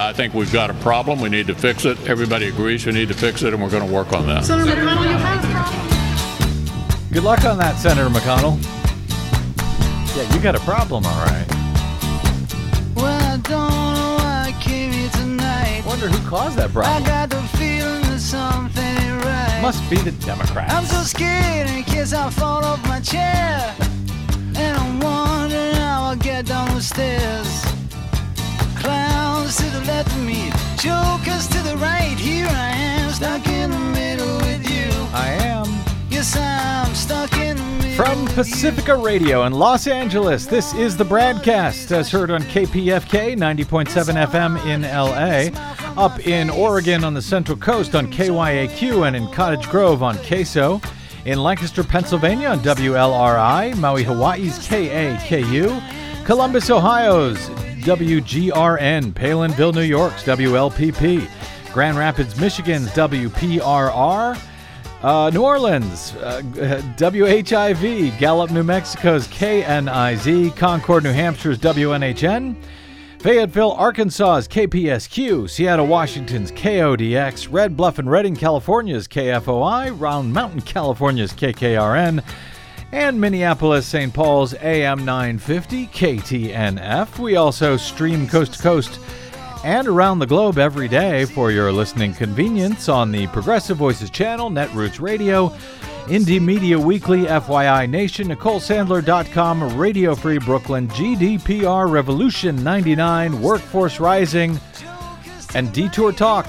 I think we've got a problem. We need to fix it. Everybody agrees we need to fix it, and we're going to work on that. Senator McConnell, you have a problem. Good luck on that, Senator McConnell. Yeah, you got a problem, all right. Well, I don't know why I came here tonight. Wonder who caused that I got the feeling that something ain't right. Must be the Democrats. I'm so scared in case I fall off my chair. And I'm wondering how I'll get down the stairs. To the left of me, jokers to the right. Here I am, stuck in the middle with you. I am. Yes, I'm stuck in the middle. From Pacifica Radio in Los Angeles, this is the BradCast as heard on KPFK 90.7 FM in LA, up in Oregon on the Central Coast on KYAQ, and in Cottage Grove on KSO, in Lancaster, Pennsylvania on WLRI, Maui, Hawaii's KAKU, Columbus, Ohio's WGRN, Palenville, New York's WLPP, Grand Rapids, Michigan's WPRR. Uh, New Orleans, uh, WHIV, Gallup, New Mexico's KNIZ, Concord, New Hampshire's WNHN, Fayetteville, Arkansas's KPSQ, Seattle, Washington's KODX, Red Bluff and Redding, California's KFOI, Round Mountain, California's KKRN, and Minneapolis, St. Paul's AM 950 KTNF. We also stream coast to coast and around the globe every day for your listening convenience on the Progressive Voices channel, Netroots Radio, Indie Media Weekly, FYI Nation, NicoleSandler.com, Radio Free Brooklyn, GDPR Revolution 99, Workforce Rising, and Detour Talk.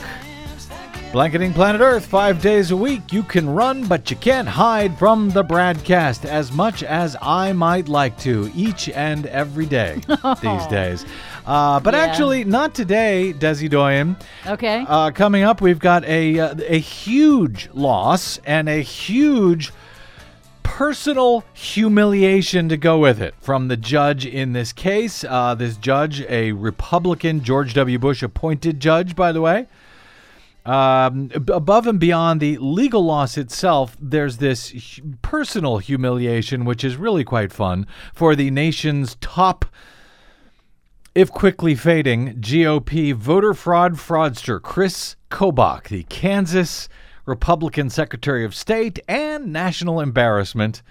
Blanketing Planet Earth five days a week. You can run, but you can't hide from the BradCast as much as I might like to each and every day these days. Uh, but Yeah. actually, not today, Desi Doyen. Okay. Uh, coming up, we've got a uh, a huge loss and a huge personal humiliation to go with it from the judge in this case. Uh, this judge, a Republican, George W. Bush appointed judge, by the way. Um, above and beyond the legal loss itself, there's this personal humiliation, which is really quite fun for the nation's top if quickly fading, GOP voter fraud fraudster Chris Kobach, the Kansas Republican Secretary of State and national embarrassment,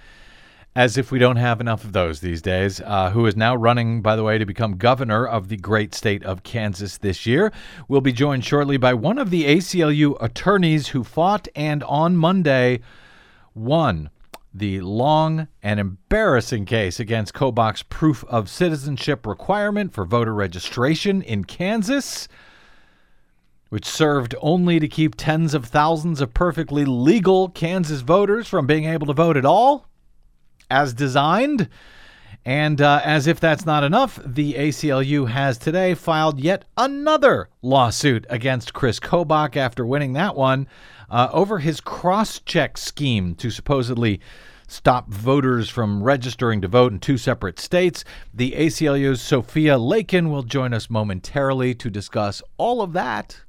as if we don't have enough of those these days, uh, who is now running, by the way, to become governor of the great state of Kansas this year. We'll be joined shortly by one of the ACLU attorneys who fought and on Monday won the long and embarrassing case against Kobach's proof of citizenship requirement for voter registration in Kansas, which served only to keep tens of thousands of perfectly legal Kansas voters from being able to vote at all, as designed. And uh, as if that's not enough, the ACLU has today filed yet another lawsuit against Chris Kobach after winning that one uh, over his cross check scheme to supposedly stop voters from registering to vote in two separate states. The ACLU's Sophia Lakin will join us momentarily to discuss all of that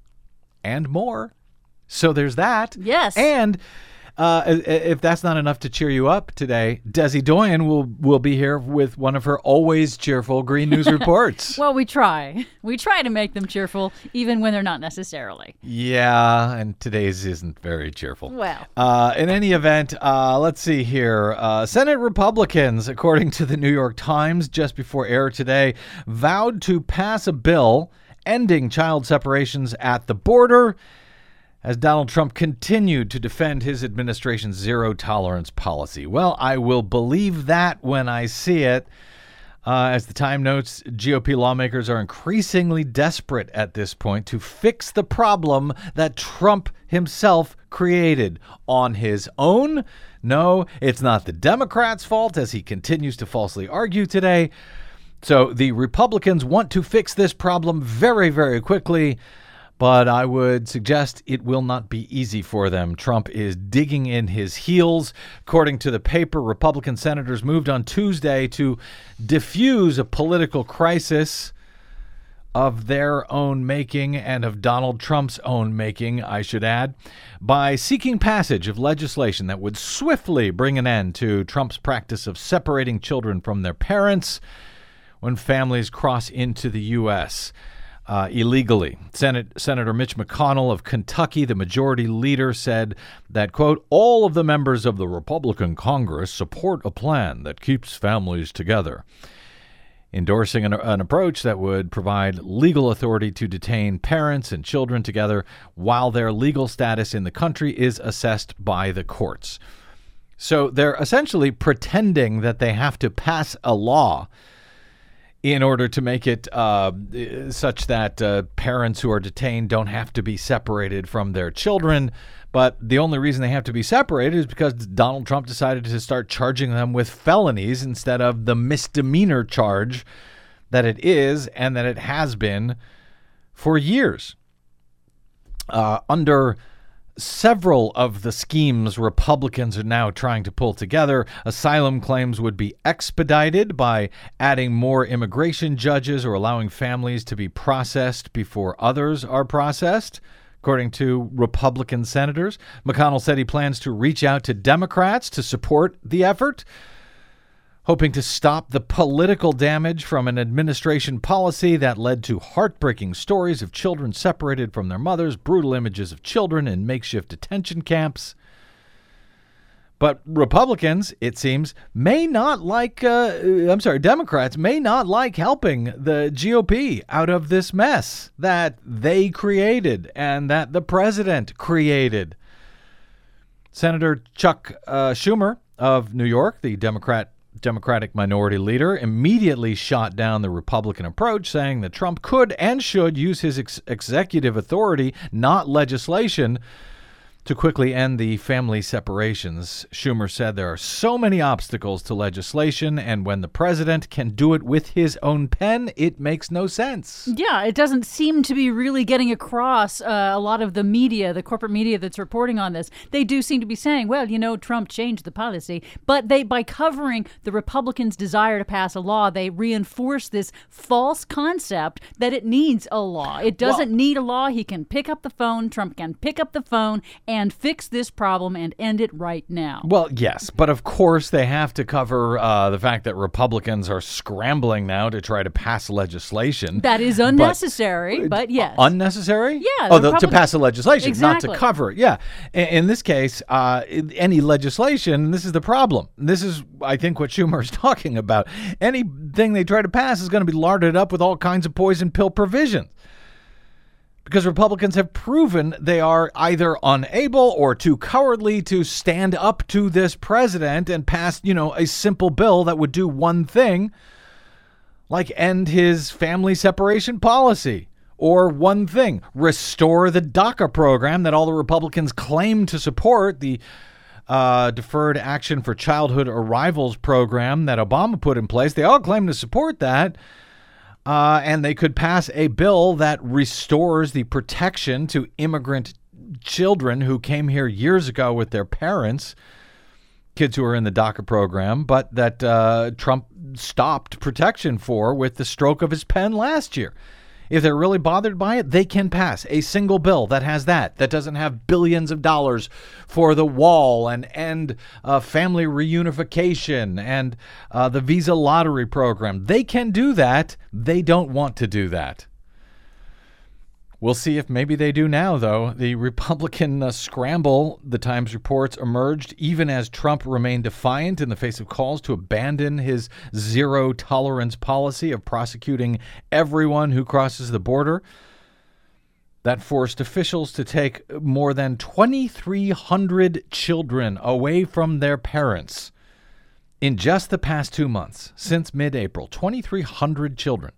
and more. So there's that. Yes. And uh, if that's not enough to cheer you up today, Desi Doyen will will be here with one of her always cheerful Green News reports. well, we try. We try to make them cheerful, even when they're not necessarily. yeah, and today's isn't very cheerful. Well. Uh, in any event, uh, let's see here. Uh, Senate Republicans, according to the New York Times, just before air today, vowed to pass a bill ending child separations at the border as Donald Trump continued to defend his administration's zero tolerance policy. Well, I will believe that when I see it. Uh, as the Time notes, GOP lawmakers are increasingly desperate at this point to fix the problem that Trump himself created on his own. No, it's not the Democrats' fault, as he continues to falsely argue today. So the Republicans want to fix this problem very, very quickly, but I would suggest it will not be easy for them. Trump is digging in his heels. According to the paper, Republican senators moved on Tuesday to diffuse a political crisis of their own making and of Donald Trump's own making, I should add, by seeking passage of legislation that would swiftly bring an end to Trump's practice of separating children from their parents when families cross into the U.S. uh, illegally. Senate, Senator Mitch McConnell of Kentucky, the majority leader, said that, quote, all of the members of the Republican Congress support a plan that keeps families together endorsing an, an, approach that would provide legal authority to detain parents and children together while their legal status in the country is assessed by the courts. So they're essentially pretending that they have to pass a law in order to make it uh, such that uh, parents who are detained don't have to be separated from their children. But the only reason they have to be separated is because Donald Trump decided to start charging them with felonies instead of the misdemeanor charge that it is and that it has been for years. Uh, under several of the schemes Republicans are now trying to pull together. Asylum claims would be expedited by adding more immigration judges or allowing families to be processed before others are processed. According to Republican senators, McConnell said he plans to reach out to Democrats to support the effort, hoping to stop the political damage from an administration policy that led to heartbreaking stories of children separated from their mothers, brutal images of children in makeshift detention camps, but Republicans, it seems, may not like, uh, I'm sorry, Democrats may not like helping the GOP out of this mess that they created and that the president created. Senator Chuck uh, Schumer of New York, the Democrat Democratic minority leader, immediately shot down the Republican approach, saying that Trump could and should use his ex- executive authority, not legislation, to quickly end the family separations, Schumer said there are so many obstacles to legislation, and when the president can do it with his own pen, it makes no sense. Yeah, it doesn't seem to be really getting across uh, a lot of the media, the corporate media that's reporting on this. They do seem to be saying, well, you know, Trump changed the policy, but they by covering the Republicans' desire to pass a law, they reinforce this false concept that it needs a law. It doesn't well, need a law. He can pick up the phone. Trump can pick up the phone and fix this problem and end it right now. Well, yes, but of course they have to cover uh, the fact that Republicans are scrambling now to try to pass legislation. That is unnecessary, but, but yes. Unnecessary? Yeah. Oh, the, to pass the legislation, exactly. not to cover it. Yeah. In, in this case, uh, any legislation, this is the problem. This is, I think, what Schumer is talking about. Anything they try to pass is going to be larded up with all kinds of poison pill provisions because Republicans have proven they are either unable or too cowardly to stand up to this president and pass, you know, a simple bill that would do one thing, like end his family separation policy. Or one thing, restore the DACA program that all the Republicans claim to support, the uh, Deferred Action for Childhood Arrivals program that Obama put in place. They all claim to support that uh, and they could pass a bill that restores the protection to immigrant children who came here years ago with their parents, kids who are in the DACA program, but that uh, Trump stopped protection for with the stroke of his pen last year. If they're really bothered by it, they can pass a single bill that has that, that doesn't have billions of dollars for the wall and end uh, family reunification and uh, the visa lottery program. They can do that. They don't want to do that. We'll see if maybe they do now, though. The Republican uh, scramble, the Times reports, emerged even as Trump remained defiant in the face of calls to abandon his zero tolerance policy of prosecuting everyone who crosses the border. That forced officials to take more than 2,300 children away from their parents in just the past two months, since mid April. 2,300 children.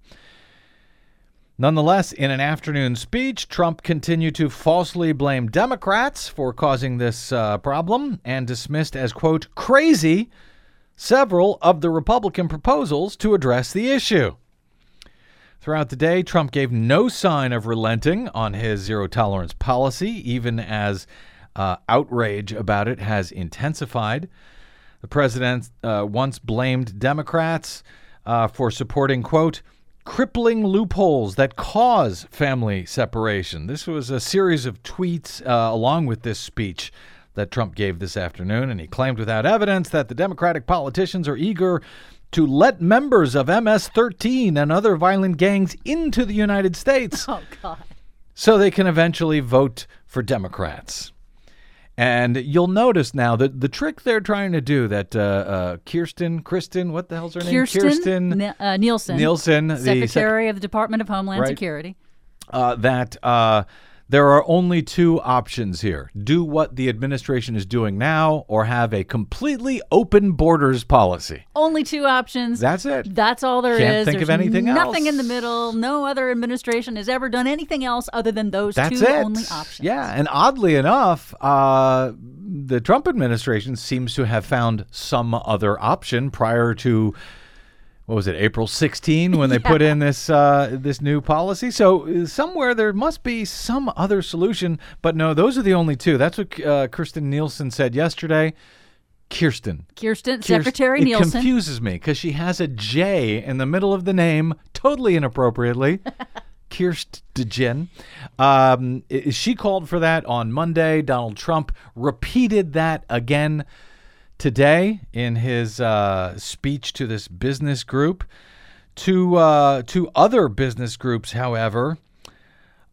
Nonetheless, in an afternoon speech, Trump continued to falsely blame Democrats for causing this uh, problem and dismissed as, quote, crazy several of the Republican proposals to address the issue. Throughout the day, Trump gave no sign of relenting on his zero tolerance policy, even as uh, outrage about it has intensified. The president uh, once blamed Democrats uh, for supporting, quote, crippling loopholes that cause family separation. This was a series of tweets uh, along with this speech that Trump gave this afternoon, and he claimed without evidence that the Democratic politicians are eager to let members of MS 13 and other violent gangs into the United States Oh God. so they can eventually vote for Democrats. And you'll notice now that the trick they're trying to do that uh, uh, Kirsten, Kristen, what the hell's her name? Kirsten, Ni- uh, Nielsen, Nielsen, the sec- Secretary of the Department of Homeland Right. Security. uh, that uh, there are only two options here do what the administration is doing now or have a completely open borders policy. Only two options. That's it. That's all there is. Can't think There's of anything Nothing else. in the middle. No other administration has ever done anything else other than those That's two it. only options. Yeah, and oddly enough, uh, the Trump administration seems to have found some other option prior to what was it, April 16, when they put in this uh, this new policy. So uh, somewhere there must be some other solution, but no, those are the only two. That's what uh, Kirsten Nielsen said yesterday. Kirsten. Kirsten, Kirst- Secretary it Nielsen. confuses me because she has a J in the middle of the name, totally inappropriately. Kirsten. Um, she called for that on Monday. Donald Trump repeated that again today in his uh, speech to this business group. To uh, to other business groups, however,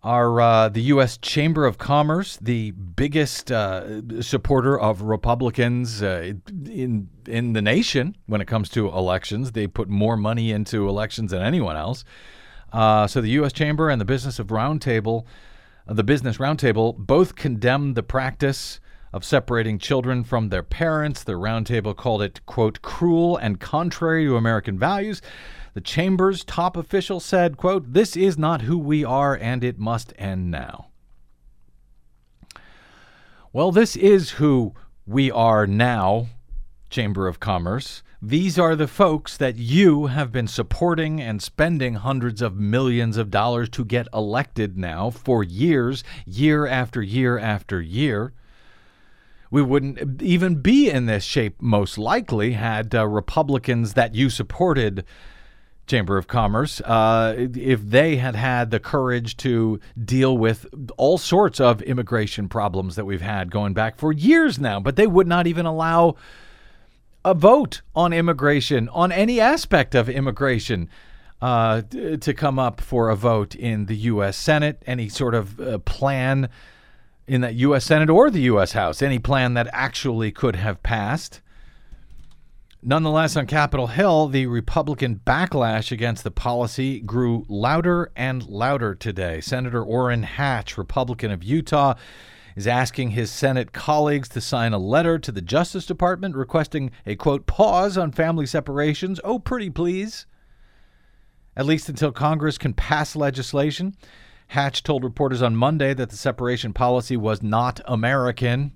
are uh, the U.S. Chamber of Commerce, the biggest uh, supporter of Republicans uh, in in the nation when it comes to elections. They put more money into elections than anyone else. Uh, so the U.S. Chamber and the Business of Roundtable, uh, the Business Roundtable, both condemned the practice of separating children from their parents. The roundtable called it quote cruel and contrary to American values. The chamber's top official said, quote, This is not who we are and it must end now. Well, this is who we are now, Chamber of Commerce. These are the folks that you have been supporting and spending hundreds of millions of dollars to get elected now for years, year after year after year. We wouldn't even be in this shape, most likely, had uh, Republicans that you supported Chamber of Commerce, uh, if they had had the courage to deal with all sorts of immigration problems that we've had going back for years now, but they would not even allow a vote on immigration, on any aspect of immigration, uh, to come up for a vote in the U.S. Senate, any sort of uh, plan in that U.S. Senate or the U.S. House, any plan that actually could have passed. Nonetheless, on Capitol Hill, the Republican backlash against the policy grew louder and louder today. Senator Orrin Hatch, Republican of Utah, is asking his Senate colleagues to sign a letter to the Justice Department requesting a quote pause on family separations. Oh, pretty please. At least until Congress can pass legislation. Hatch told reporters on Monday that the separation policy was not American,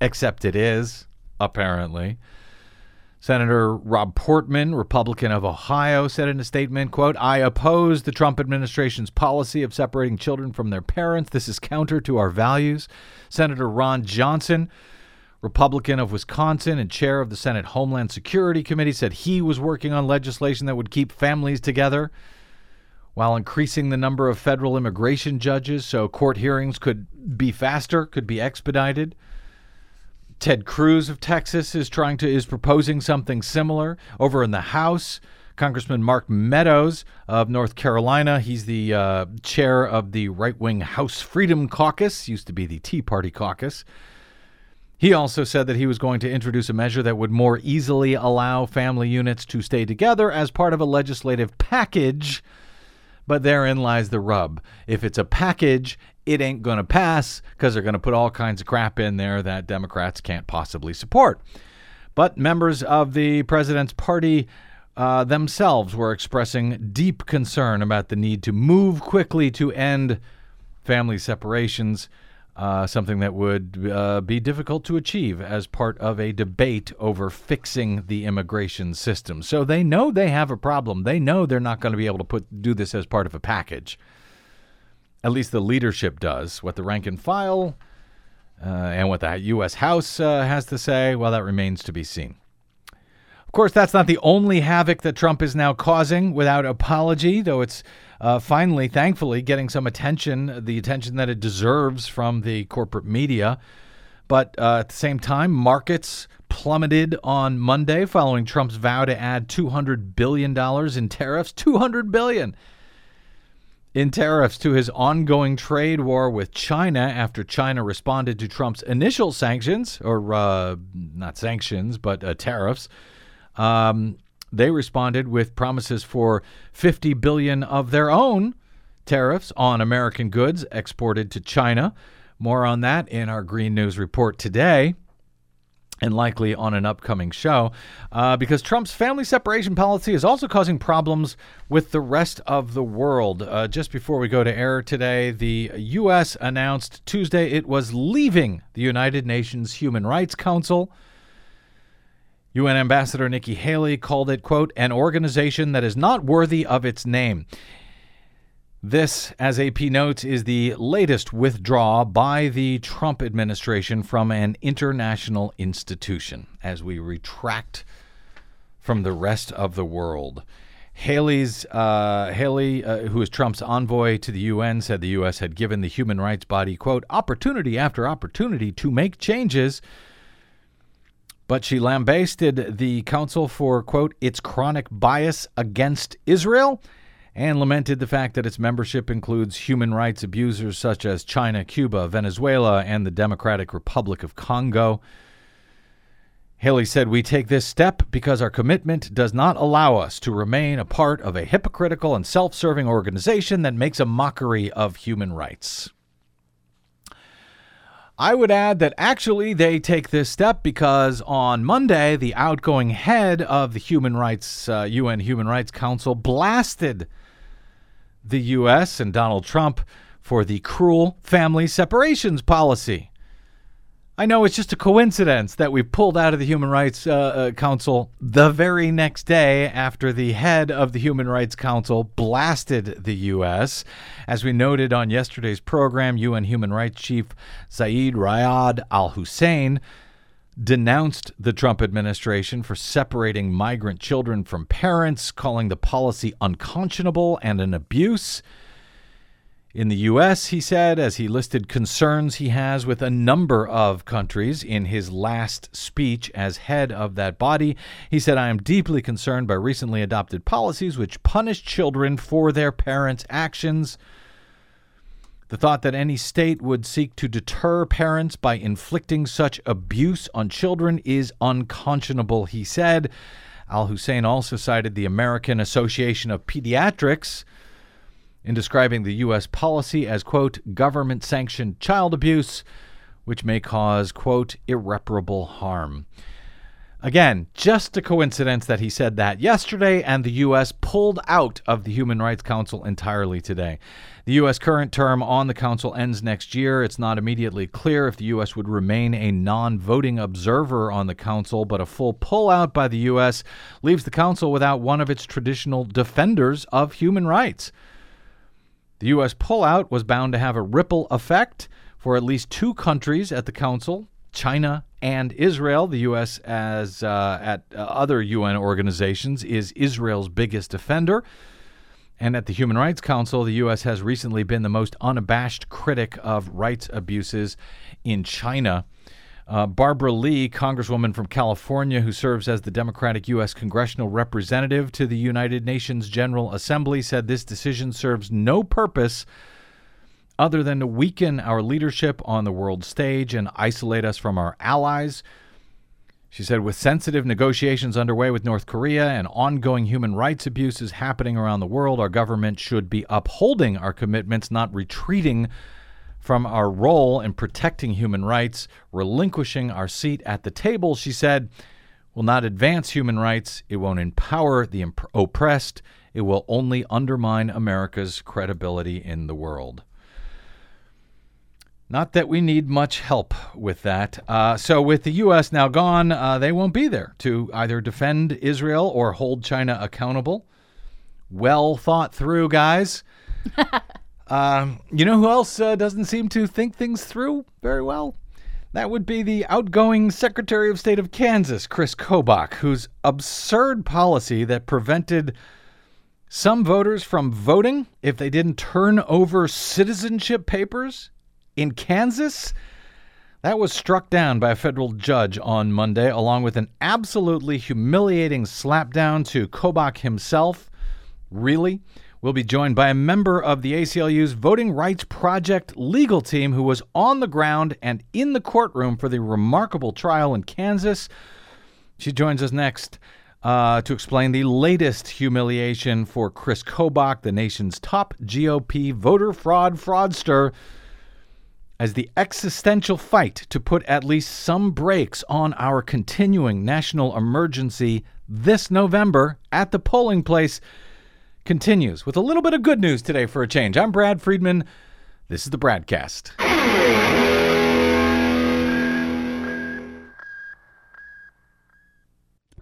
except it is, apparently. Senator Rob Portman, Republican of Ohio, said in a statement, quote, I oppose the Trump administration's policy of separating children from their parents. This is counter to our values. Senator Ron Johnson, Republican of Wisconsin and chair of the Senate Homeland Security Committee, said he was working on legislation that would keep families together while increasing the number of federal immigration judges so court hearings could be faster, could be expedited. Ted Cruz of Texas is trying to is proposing something similar over in the House. Congressman Mark Meadows of North Carolina, he's the uh, chair of the right-wing House Freedom Caucus, used to be the Tea Party caucus. He also said that he was going to introduce a measure that would more easily allow family units to stay together as part of a legislative package. But therein lies the rub. If it's a package, it ain't going to pass because they're going to put all kinds of crap in there that Democrats can't possibly support. But members of the president's party uh, themselves were expressing deep concern about the need to move quickly to end family separations, uh, something that would uh, be difficult to achieve as part of a debate over fixing the immigration system. So they know they have a problem. They know they're not going to be able to put do this as part of a package. At least the leadership does. What the rank and file uh, and what the U.S. House uh, has to say, well, that remains to be seen. Of course, that's not the only havoc that Trump is now causing without apology, though it's uh, finally, thankfully, getting some attention, the attention that it deserves from the corporate media. But uh, at the same time, markets plummeted on Monday following Trump's vow to add 200 billion dollars in tariffs. 200 billion in tariffs to his ongoing trade war with China after China responded to Trump's initial sanctions, or uh, not sanctions, but uh, tariffs. Um, they responded with promises for 50 billion of their own tariffs on American goods exported to China. More on that in our Green News report today and likely on an upcoming show, uh, because Trump's family separation policy is also causing problems with the rest of the world. Uh, just before we go to air today, the U.S. announced Tuesday it was leaving the United Nations Human Rights Council. UN Ambassador Nikki Haley called it, quote, an organization that is not worthy of its name. This, as AP notes, is the latest withdrawal by the Trump administration from an international institution as we retract from the rest of the world. Haley's uh, Haley, uh, who is Trump's envoy to the UN, said the U.S. had given the human rights body quote opportunity after opportunity to make changes, but she lambasted the council for quote its chronic bias against Israel and lamented the fact that its membership includes human rights abusers such as China, Cuba, Venezuela, and the Democratic Republic of Congo. Haley said, We take this step because our commitment does not allow us to remain a part of a hypocritical and self serving organization that makes a mockery of human rights. I would add that actually they take this step because on Monday, the outgoing head of the Human Rights uh, UN Human Rights Council blasted the U.S. and Donald Trump for the cruel family separations policy. I know it's just a coincidence that we pulled out of the Human Rights uh, uh, Council the very next day after the head of the Human Rights Council blasted the U.S. As we noted on yesterday's program, UN Human Rights Chief Zeid Ra'ad Al Hussein denounced the Trump administration for separating migrant children from parents, calling the policy unconscionable and an abuse. In the U.S., he said, as he listed concerns he has with a number of countries in his last speech as head of that body, he said, I am deeply concerned by recently adopted policies which punish children for their parents' actions. The thought that any state would seek to deter parents by inflicting such abuse on children is unconscionable, he said. Al Hussein also cited the American Association of Pediatrics in describing the U.S. policy as, quote, government sanctioned child abuse, which may cause, quote, irreparable harm. Again, just a coincidence that he said that yesterday and the U.S. pulled out of the Human Rights Council entirely today. The U.S. current term on the Council ends next year. It's not immediately clear if the U.S. would remain a non voting observer on the Council, but a full pullout by the U.S. leaves the Council without one of its traditional defenders of human rights. The U.S. pullout was bound to have a ripple effect for at least two countries at the Council China and Israel. The U.S., as uh, at uh, other UN organizations, is Israel's biggest defender. And at the Human Rights Council, the U.S. has recently been the most unabashed critic of rights abuses in China. Uh, Barbara Lee, Congresswoman from California, who serves as the Democratic U.S. congressional representative to the United Nations General Assembly, said this decision serves no purpose other than to weaken our leadership on the world stage and isolate us from our allies. She said, with sensitive negotiations underway with North Korea and ongoing human rights abuses happening around the world, our government should be upholding our commitments, not retreating from our role in protecting human rights, relinquishing our seat at the table, she said, will not advance human rights. It won't empower the imp- oppressed. It will only undermine America's credibility in the world. Not that we need much help with that. Uh, so, with the U.S. now gone, uh, they won't be there to either defend Israel or hold China accountable. Well thought through, guys. um, you know who else uh, doesn't seem to think things through very well? That would be the outgoing Secretary of State of Kansas, Chris Kobach, whose absurd policy that prevented some voters from voting if they didn't turn over citizenship papers in Kansas That was struck down by a federal judge on Monday, along with an absolutely humiliating slapdown to Kobach himself. Really? We'll be joined by a member of the ACLU's Voting Rights Project legal team who was on the ground and in the courtroom for the remarkable trial in Kansas. She joins us next uh, to explain the latest humiliation for Chris Kobach, the nation's top GOP voter fraud fraudster, as the existential fight to put at least some brakes on our continuing national emergency this November at the polling place continues with a little bit of good news today for a change. I'm Brad Friedman. This is the BradCast.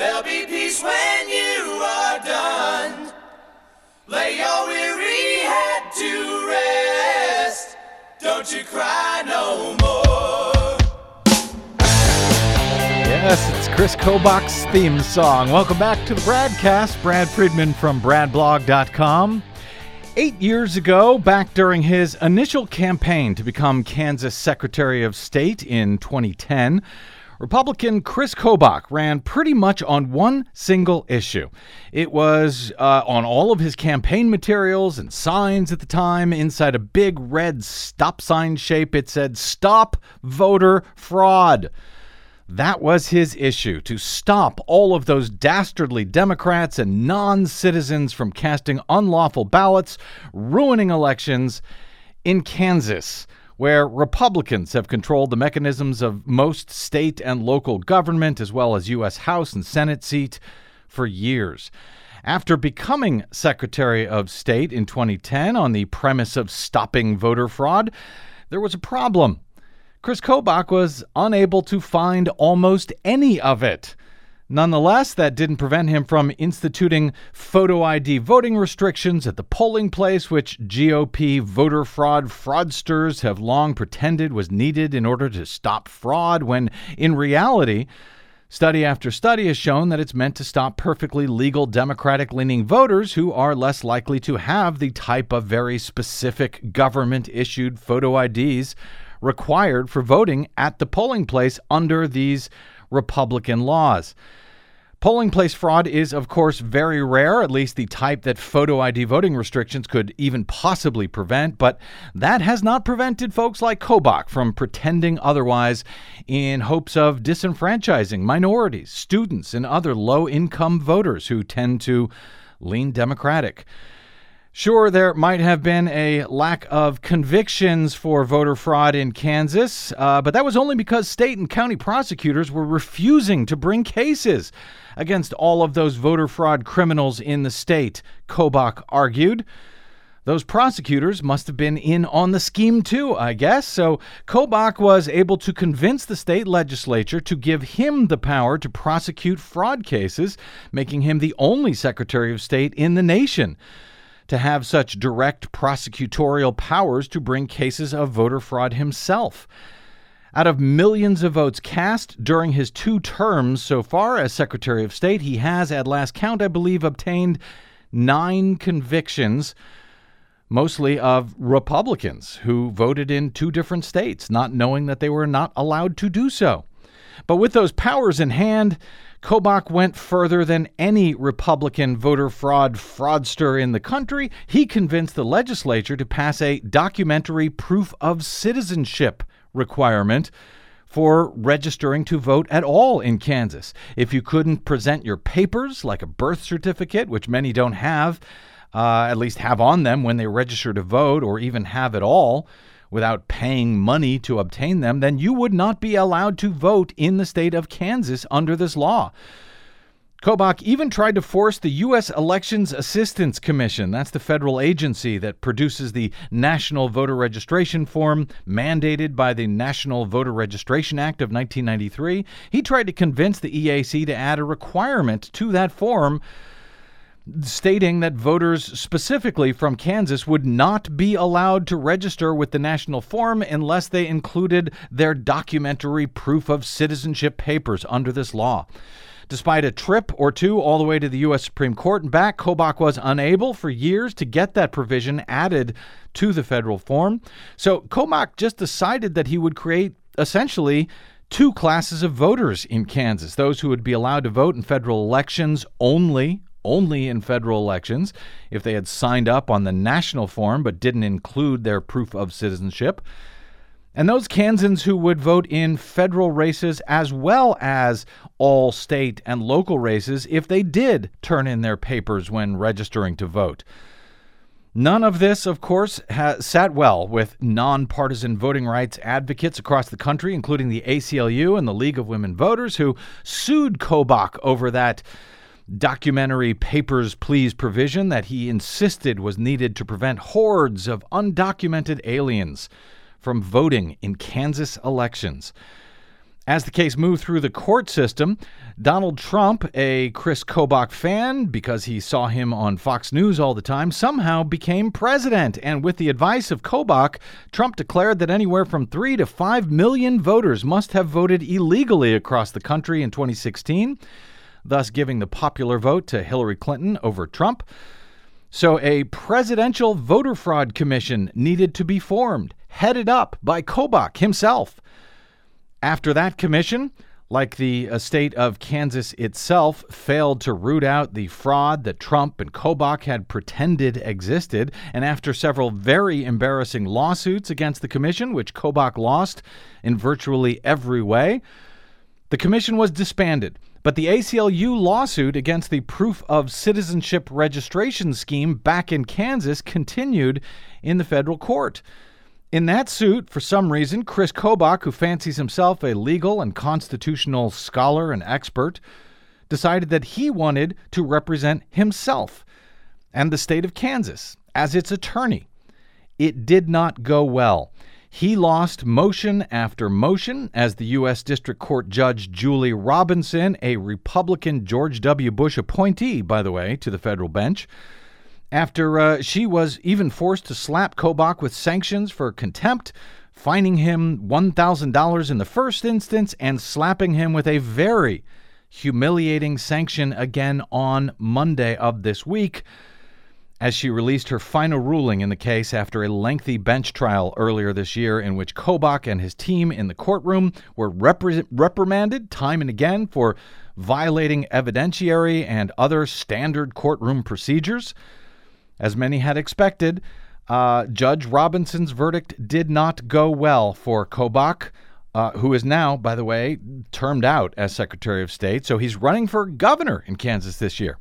There'll be peace when you are done. Lay your weary head to rest. Don't you cry no more. Yes, it's Chris Kobach's theme song. Welcome back to the BradCast. Brad Friedman from BradBlog.com. Eight years ago, back during his initial campaign to become Kansas Secretary of State in 2010, Republican Chris Kobach ran pretty much on one single issue. It was uh, on all of his campaign materials and signs at the time. Inside a big red stop sign shape, it said, Stop Voter Fraud. That was his issue to stop all of those dastardly Democrats and non citizens from casting unlawful ballots, ruining elections in Kansas where Republicans have controlled the mechanisms of most state and local government, as well as U.S. House and Senate seat, for years. After becoming Secretary of State in 2010 on the premise of stopping voter fraud, there was a problem. Chris Kobach was unable to find almost any of it. Nonetheless, that didn't prevent him from instituting photo ID voting restrictions at the polling place, which GOP voter fraud fraudsters have long pretended was needed in order to stop fraud, when in reality, Study after study has shown that it's meant to stop perfectly legal Democratic leaning voters who are less likely to have the type of very specific government issued photo IDs required for voting at the polling place under these Republican laws. Polling place fraud is, of course, very rare, at least the type that photo ID voting restrictions could even possibly prevent, but that has not prevented folks like Kobach from pretending otherwise in hopes of disenfranchising minorities, students, and other low income voters who tend to lean Democratic. Sure, there might have been a lack of convictions for voter fraud in Kansas, uh, but that was only because state and county prosecutors were refusing to bring cases against all of those voter fraud criminals in the state, Kobach argued. Those prosecutors must have been in on the scheme too, I guess. So Kobach was able to convince the state legislature to give him the power to prosecute fraud cases, making him the only Secretary of State in the nation to have such direct prosecutorial powers to bring cases of voter fraud himself. Out of millions of votes cast during his two terms so far as Secretary of State, he has, at last count, I believe, obtained nine convictions, mostly of Republicans who voted in two different states, not knowing that they were not allowed to do so. But with those powers in hand, Kobach went further than any Republican voter fraud fraudster in the country. He convinced the legislature to pass a documentary proof of citizenship requirement for registering to vote at all in Kansas. If you couldn't present your papers, like a birth certificate, which many don't have, uh, at least have on them when they register to vote, or even have at all, without paying money to obtain them, then you would not be allowed to vote in the state of Kansas under this law. Kobach even tried to force the U.S. Elections Assistance Commission, that's the federal agency that produces the National Voter Registration Form mandated by the National Voter Registration Act of 1993. He tried to convince the EAC to add a requirement to that form stating that voters specifically from Kansas would not be allowed to register with the national form unless they included their documentary proof of citizenship papers under this law. Despite a trip or two all the way to the U.S. Supreme Court and back, Kobach was unable for years to get that provision added to the federal form. So Kobach just decided that he would create essentially two classes of voters in Kansas those who would be allowed to vote in federal elections only. Only in federal elections if they had signed up on the national form but didn't include their proof of citizenship and those Kansans who would vote in federal races as well as all state and local races if they did turn in their papers when registering to vote. None of this, of course, sat well with nonpartisan voting rights advocates across the country, including the ACLU and the League of Women Voters, who sued Kobach over that documentary Papers, Please provision that he insisted was needed to prevent hordes of undocumented aliens from voting in Kansas elections. As the case moved through the court system, Donald Trump, a Chris Kobach fan because he saw him on Fox News all the time, somehow became president. And with the advice of Kobach, Trump declared that anywhere from 3 to 5 million voters must have voted illegally across the country in 2016, thus giving the popular vote to Hillary Clinton over Trump. So, a presidential voter fraud commission needed to be formed, headed up by Kobach himself. After that commission, like the uh, state of Kansas itself, failed to root out the fraud that Trump and Kobach had pretended existed, and after several very embarrassing lawsuits against the commission, which Kobach lost in virtually every way, the commission was disbanded but the ACLU lawsuit against the proof of citizenship registration scheme back in Kansas continued in the federal court. In that suit, for some reason, Chris Kobach, who fancies himself a legal and constitutional scholar and expert, decided that he wanted to represent himself and the state of Kansas as its attorney. It did not go well. He lost motion after motion as the U.S. District Court Judge Julie Robinson, a Republican George W. Bush appointee, by the way, to the federal bench, after uh, she was even forced to slap Kobach with sanctions for contempt, fining him $1,000 in the first instance, and slapping him with a very humiliating sanction again on Monday of this week as she released her final ruling in the case after a lengthy bench trial earlier this year in which Kobach and his team in the courtroom were repri- reprimanded time and again for violating evidentiary and other standard courtroom procedures. As many had expected, uh, Judge Robinson's verdict did not go well for Kobach. Uh, who is now, by the way, termed out as Secretary of State. So he's running for governor in Kansas this year.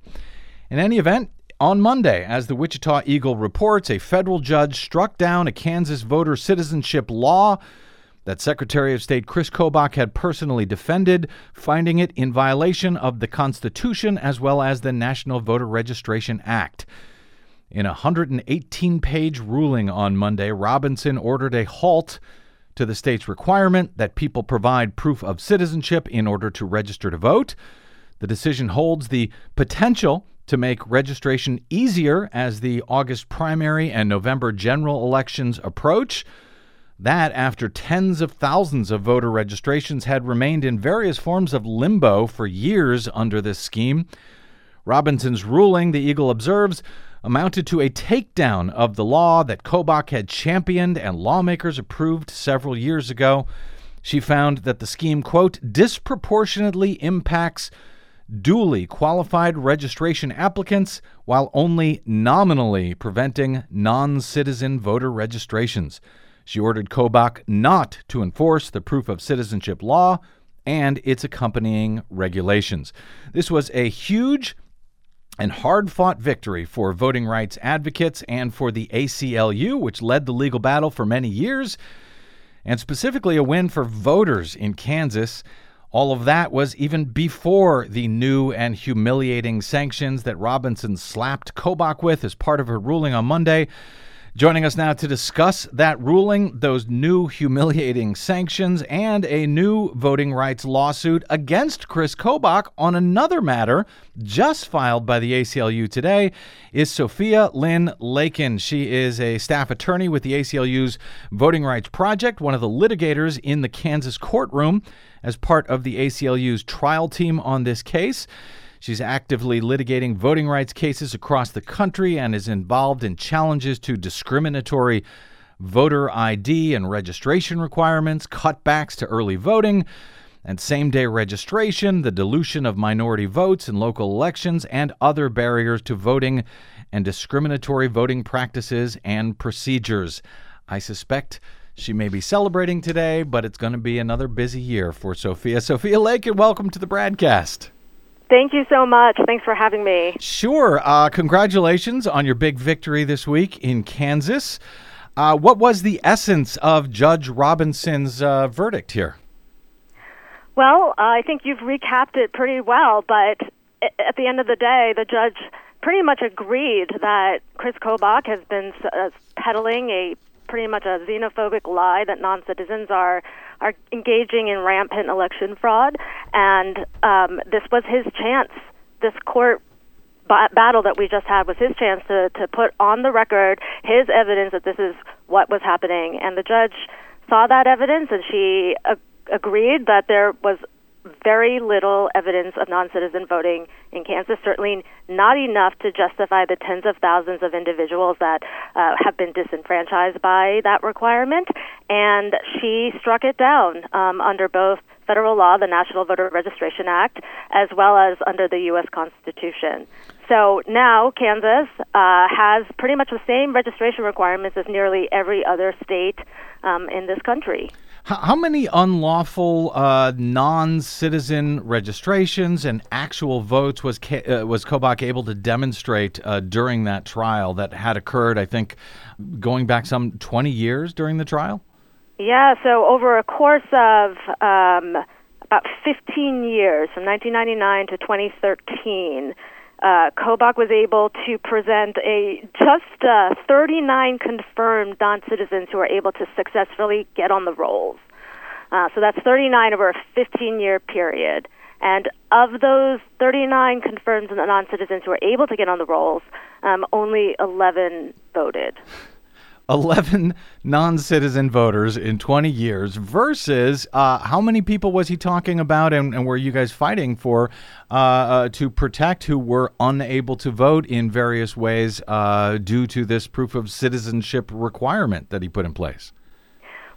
In any event, on Monday, as the Wichita Eagle reports, a federal judge struck down a Kansas voter citizenship law that Secretary of State Chris Kobach had personally defended, finding it in violation of the Constitution as well as the National Voter Registration Act. In a 118 page ruling on Monday, Robinson ordered a halt to the state's requirement that people provide proof of citizenship in order to register to vote. The decision holds the potential to make registration easier as the August primary and November general elections approach. That after tens of thousands of voter registrations had remained in various forms of limbo for years under this scheme. Robinson's ruling, the Eagle observes, amounted to a takedown of the law that Kobach had championed and lawmakers approved several years ago. She found that the scheme, quote, disproportionately impacts duly qualified registration applicants while only nominally preventing non citizen voter registrations. She ordered Kobach not to enforce the proof of citizenship law and its accompanying regulations. This was a huge and hard fought victory for voting rights advocates and for the ACLU, which led the legal battle for many years, and specifically a win for voters in Kansas All of that was even before the new and humiliating sanctions that Robinson slapped Kobach with as part of her ruling on Monday. Joining us now to discuss that ruling, those new humiliating sanctions, and a new voting rights lawsuit against Chris Kobach on another matter just filed by the ACLU today is Sophia Lin Lakin. She is a staff attorney with the ACLU's Voting Rights Project, one of the litigators in the Kansas courtroom as part of the ACLU's trial team on this case. She's actively litigating voting rights cases across the country and is involved in challenges to discriminatory voter ID and registration requirements, cutbacks to early voting, and same day registration, the dilution of minority votes in local elections, and other barriers to voting and discriminatory voting practices and procedures. I suspect she may be celebrating today, but it's going to be another busy year for Sophia. Sophia Lakin, welcome to the BradCast. Thank you so much. Thanks for having me. Sure. Uh, congratulations on your big victory this week in Kansas. Uh, what was the essence of Judge Robinson's uh, verdict here? Well, I think you've recapped it pretty well, but at the end of the day, the judge pretty much agreed that Chris Kobach has been uh, peddling a pretty much a xenophobic lie that non-citizens are are engaging in rampant election fraud, and um, this was his chance. This court ba- battle that we just had was his chance to to put on the record his evidence that this is what was happening, and the judge saw that evidence and she ag- agreed that there was very little evidence of non citizen voting in Kansas, certainly not enough to justify the tens of thousands of individuals that uh, have been disenfranchised by that requirement. And she struck it down um, under both federal law, the National Voter Registration Act, as well as under the U.S. Constitution. So now Kansas uh, has pretty much the same registration requirements as nearly every other state um, in this country. How many unlawful uh, non-citizen registrations and actual votes was uh, was Kobach able to demonstrate uh, during that trial that had occurred? I think going back some 20 years during the trial. Yeah, so over a course of um, about 15 years, from 1999 to 2013 uh, Kobach was able to present a just uh, 39 confirmed non-citizens who were able to successfully get on the rolls. Uh, so that's 39 over a 15-year period. And of those 39 confirmed non-citizens who were able to get on the rolls, um, only 11 voted. 11 non citizen voters in 20 years versus uh, how many people was he talking about and, and were you guys fighting for uh, uh, to protect who were unable to vote in various ways uh, due to this proof of citizenship requirement that he put in place?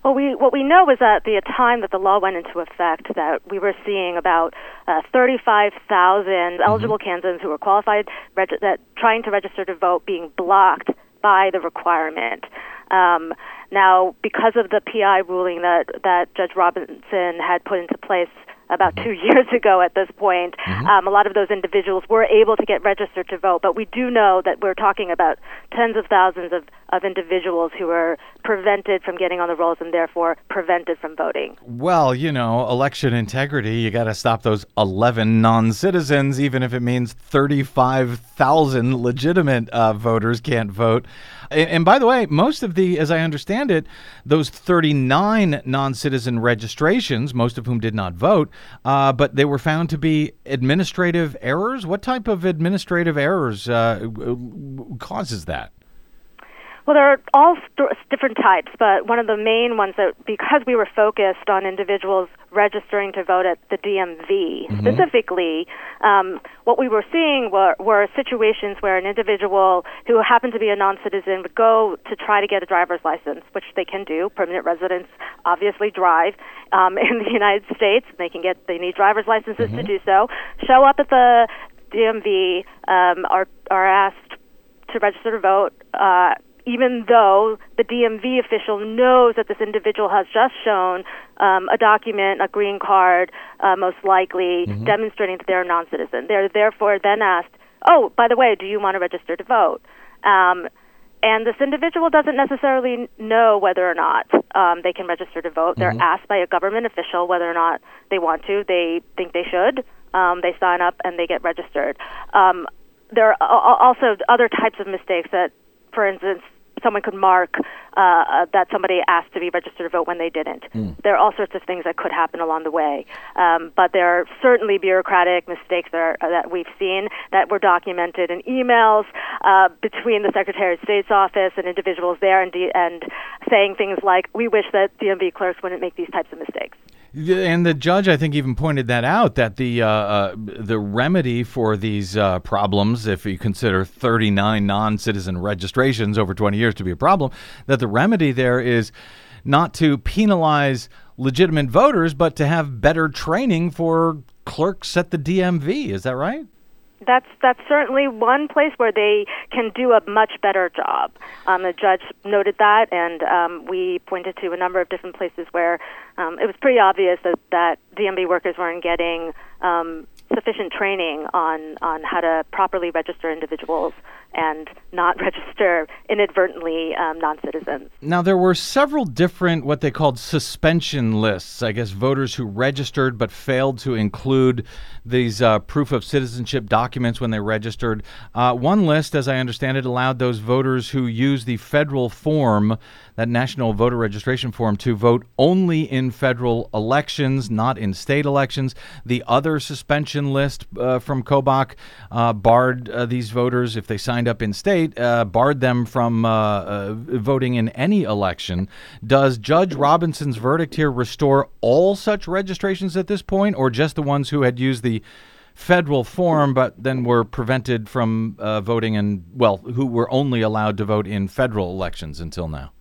Well, we what we know is that the time that the law went into effect, that we were seeing about uh, 35,000 mm-hmm. eligible Kansans who were qualified, reg- that trying to register to vote, being blocked by the requirement. Um, now, because of the PI ruling that, that Judge Robinson had put into place about two years ago at this point, mm-hmm. um, a lot of those individuals were able to get registered to vote. But we do know that we're talking about tens of thousands of, of individuals who were prevented from getting on the rolls and therefore prevented from voting. Well, you know, election integrity, you got to stop those 11 non citizens, even if it means 35,000 legitimate uh, voters can't vote. And, by the way, most of the, as I understand it, those 39 non citizen registrations, most of whom did not vote, uh, but they were found to be administrative errors. What type of administrative errors uh, causes that? Well, there are all st- different types, but one of the main ones that, because we were focused on individuals registering to vote at the DMV mm-hmm. specifically, um, what we were seeing were, were situations where an individual who happened to be a non-citizen would go to try to get a driver's license, which they can do. Permanent residents obviously drive um, in the United States. They can get they need driver's licenses mm-hmm. to do so. Show up at the DMV, um, are are asked to register to vote. Uh, even though the DMV official knows that this individual has just shown um, a document, a green card, uh, most likely mm-hmm. demonstrating that they're a non-citizen. They're therefore then asked, "Oh, by the way, do you want to register to vote?" Um, and this individual doesn't necessarily know whether or not um, they can register to vote. They're asked by a government official whether or not they want to. They think they should. Um, they sign up and they get registered. Um, there are also other types of mistakes that, for instance, someone could mark uh, uh, that somebody asked to be registered to vote when they didn't. There are all sorts of things that could happen along the way, um, but there are certainly bureaucratic mistakes that, are, that we've seen that were documented in emails uh, between the Secretary of State's office and individuals there, and, de- and saying things like, "We wish that DMV clerks wouldn't make these types of mistakes." And the judge, I think, even pointed that out that the uh, uh, the remedy for these uh, problems, if you consider 39 non-citizen registrations over 20 years to be a problem, that the remedy there is not to penalize legitimate voters, but to have better training for clerks at the DMV. Is that right? That's that's certainly one place where they can do a much better job. Um, the judge noted that, and um, we pointed to a number of different places where um, it was pretty obvious that that DMV workers weren't getting um, sufficient training on on how to properly register individuals and not register inadvertently um, non-citizens. Now, there were several different, what they called suspension lists. I guess voters who registered but failed to include these uh, proof of citizenship documents when they registered. Uh, one list, as I understand it, allowed those voters who used the federal form, that national voter registration form, to vote only in federal elections, not in state elections. The other suspension list uh, from Kobach uh, barred uh, these voters, if they signed up in state, uh, barred them from uh, voting in any election. Does Judge Robinson's verdict here restore all such registrations at this point, or just the ones who had used the federal form but then were prevented from uh, voting in, well, who were only allowed to vote in federal elections until now?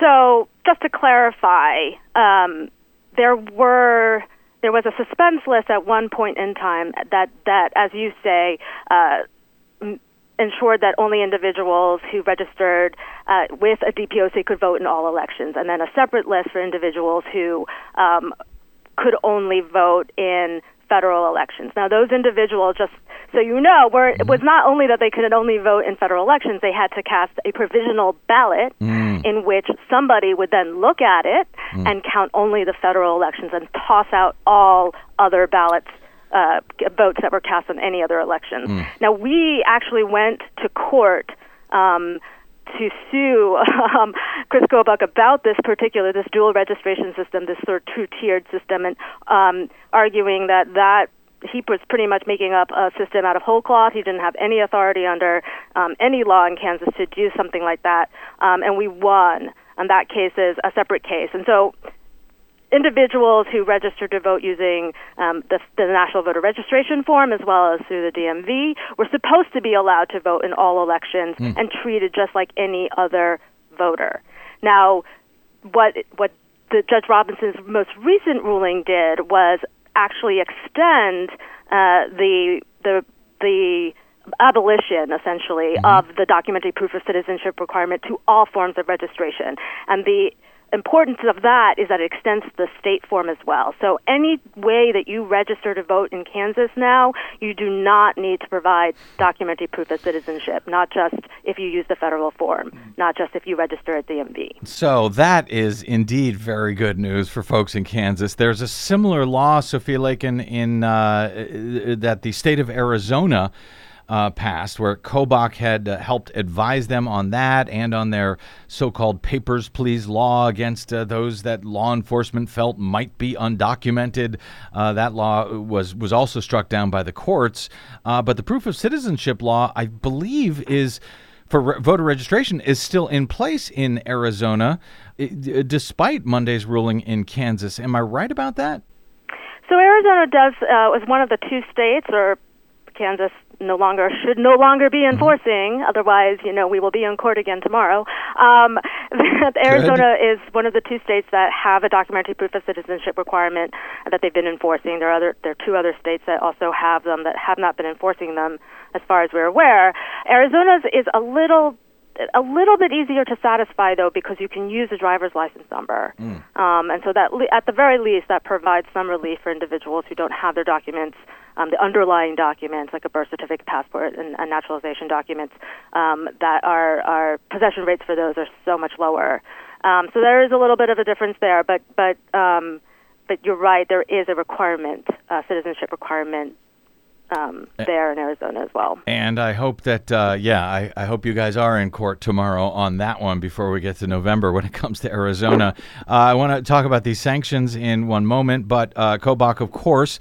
So, just to clarify, um, there were there was a suspense list at one point in time that that, as you say, uh, ensured that only individuals who registered uh, with a DPOC could vote in all elections, and then a separate list for individuals who um, could only vote in federal elections. Now, those individuals, just so you know, were it was not only that they could only vote in federal elections; they had to cast a provisional ballot in which somebody would then look at it and count only the federal elections and toss out all other ballots. Uh, votes that were cast on any other elections. Now, we actually went to court um, to sue um, Chris Kobach about this particular, this dual registration system, this sort of two-tiered system, and um, arguing that that he was pretty much making up a system out of whole cloth. He didn't have any authority under um, any law in Kansas to do something like that, um, and we won. And that case is a separate case, and so individuals who registered to vote using um, the, the National Voter Registration Form as well as through the DMV were supposed to be allowed to vote in all elections and treated just like any other voter. Now, what what the Judge Robinson's most recent ruling did was actually extend uh, the the the abolition essentially of the documentary proof of citizenship requirement to all forms of registration. And the importance of that is that it extends to the state form as well. So any way that you register to vote in Kansas now, you do not need to provide documentary proof of citizenship, not just if you use the federal form, not just if you register at DMV. So that is indeed very good news for folks in Kansas. There's a similar law, Sophia Lakin, in uh, that the state of Arizona uh, passed, where Kobach had uh, helped advise them on that and on their so-called "papers please" law against uh, those that law enforcement felt might be undocumented. Uh, that law was was also struck down by the courts. Uh, but the proof of citizenship law, I believe, is for re- voter registration is still in place in Arizona, i- d- despite Monday's ruling in Kansas. Am I right about that? So Arizona does uh, was one of the two states, or Kansas no longer should no longer be enforcing. Otherwise, you know, we will be in court again tomorrow. Um, Arizona is one of the two states that have a documentary proof of citizenship requirement that they've been enforcing. There are other there are two other states that also have them that have not been enforcing them, as far as we're aware. Arizona's is a little a little bit easier to satisfy though because you can use a driver's license number, um, and so that le- at the very least that provides some relief for individuals who don't have their documents um, the underlying documents, like a birth certificate, passport, and, and naturalization documents, um, that our our possession rates for those are so much lower. Um, so there is a little bit of a difference there, but but um, but you're right. There is a requirement, uh, citizenship requirement um, there in Arizona as well. And I hope that, uh, yeah, I, I hope you guys are in court tomorrow on that one before we get to November when it comes to Arizona. Uh, I want to talk about these sanctions in one moment, but uh, Kobach, of course,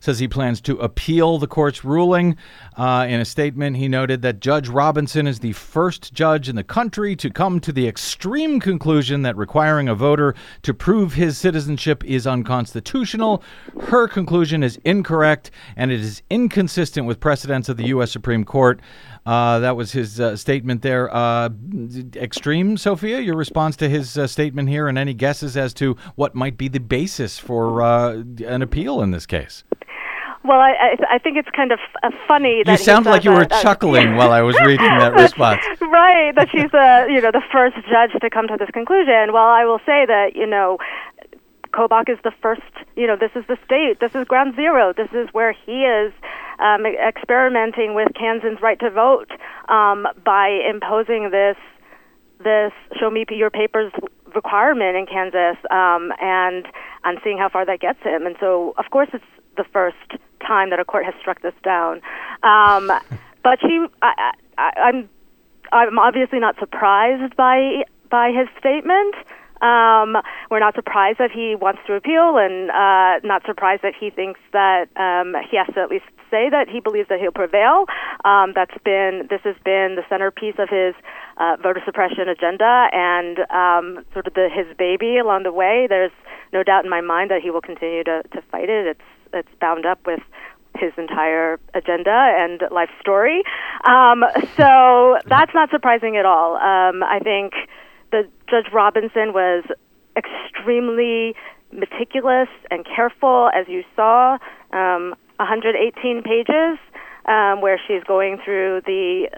says he plans to appeal the court's ruling. Uh, in a statement, he noted that Judge Robinson is the first judge in the country to come to the extreme conclusion that requiring a voter to prove his citizenship is unconstitutional. Her conclusion is incorrect and it is inconsistent with precedents of the U.S. Supreme Court. Uh, that was his uh, statement there. Uh, extreme, Sophia, your response to his uh, statement here, and any guesses as to what might be the basis for uh, an appeal in this case? Well, I, I, I think it's kind of uh, funny that You sound like you were that, uh, chuckling while I was reading that response. right, that she's the you know the first judge to come to this conclusion. Well, I will say that you know Kobach is the first. You know, this is the state. This is ground zero. This is where he is um, experimenting with Kansans' right to vote um, by imposing this this show me your papers requirement in Kansas, um, and and seeing how far that gets him. And so, of course, it's the first time that a court has struck this down. Um, but she, I, I, I'm, I'm obviously not surprised by by his statement. Um, we're not surprised that he wants to appeal, and uh, not surprised that he thinks that um, he has to at least say that he believes that he'll prevail. Um, that's been this has been the centerpiece of his uh, voter suppression agenda, and um, sort of the, his baby along the way. There's no doubt in my mind that he will continue to, to fight it. It's it's bound up with his entire agenda and life story. Um, so that's not surprising at all. Um, I think the Judge Robinson was extremely meticulous and careful, as you saw. Um, 118 pages, um, where she's going through the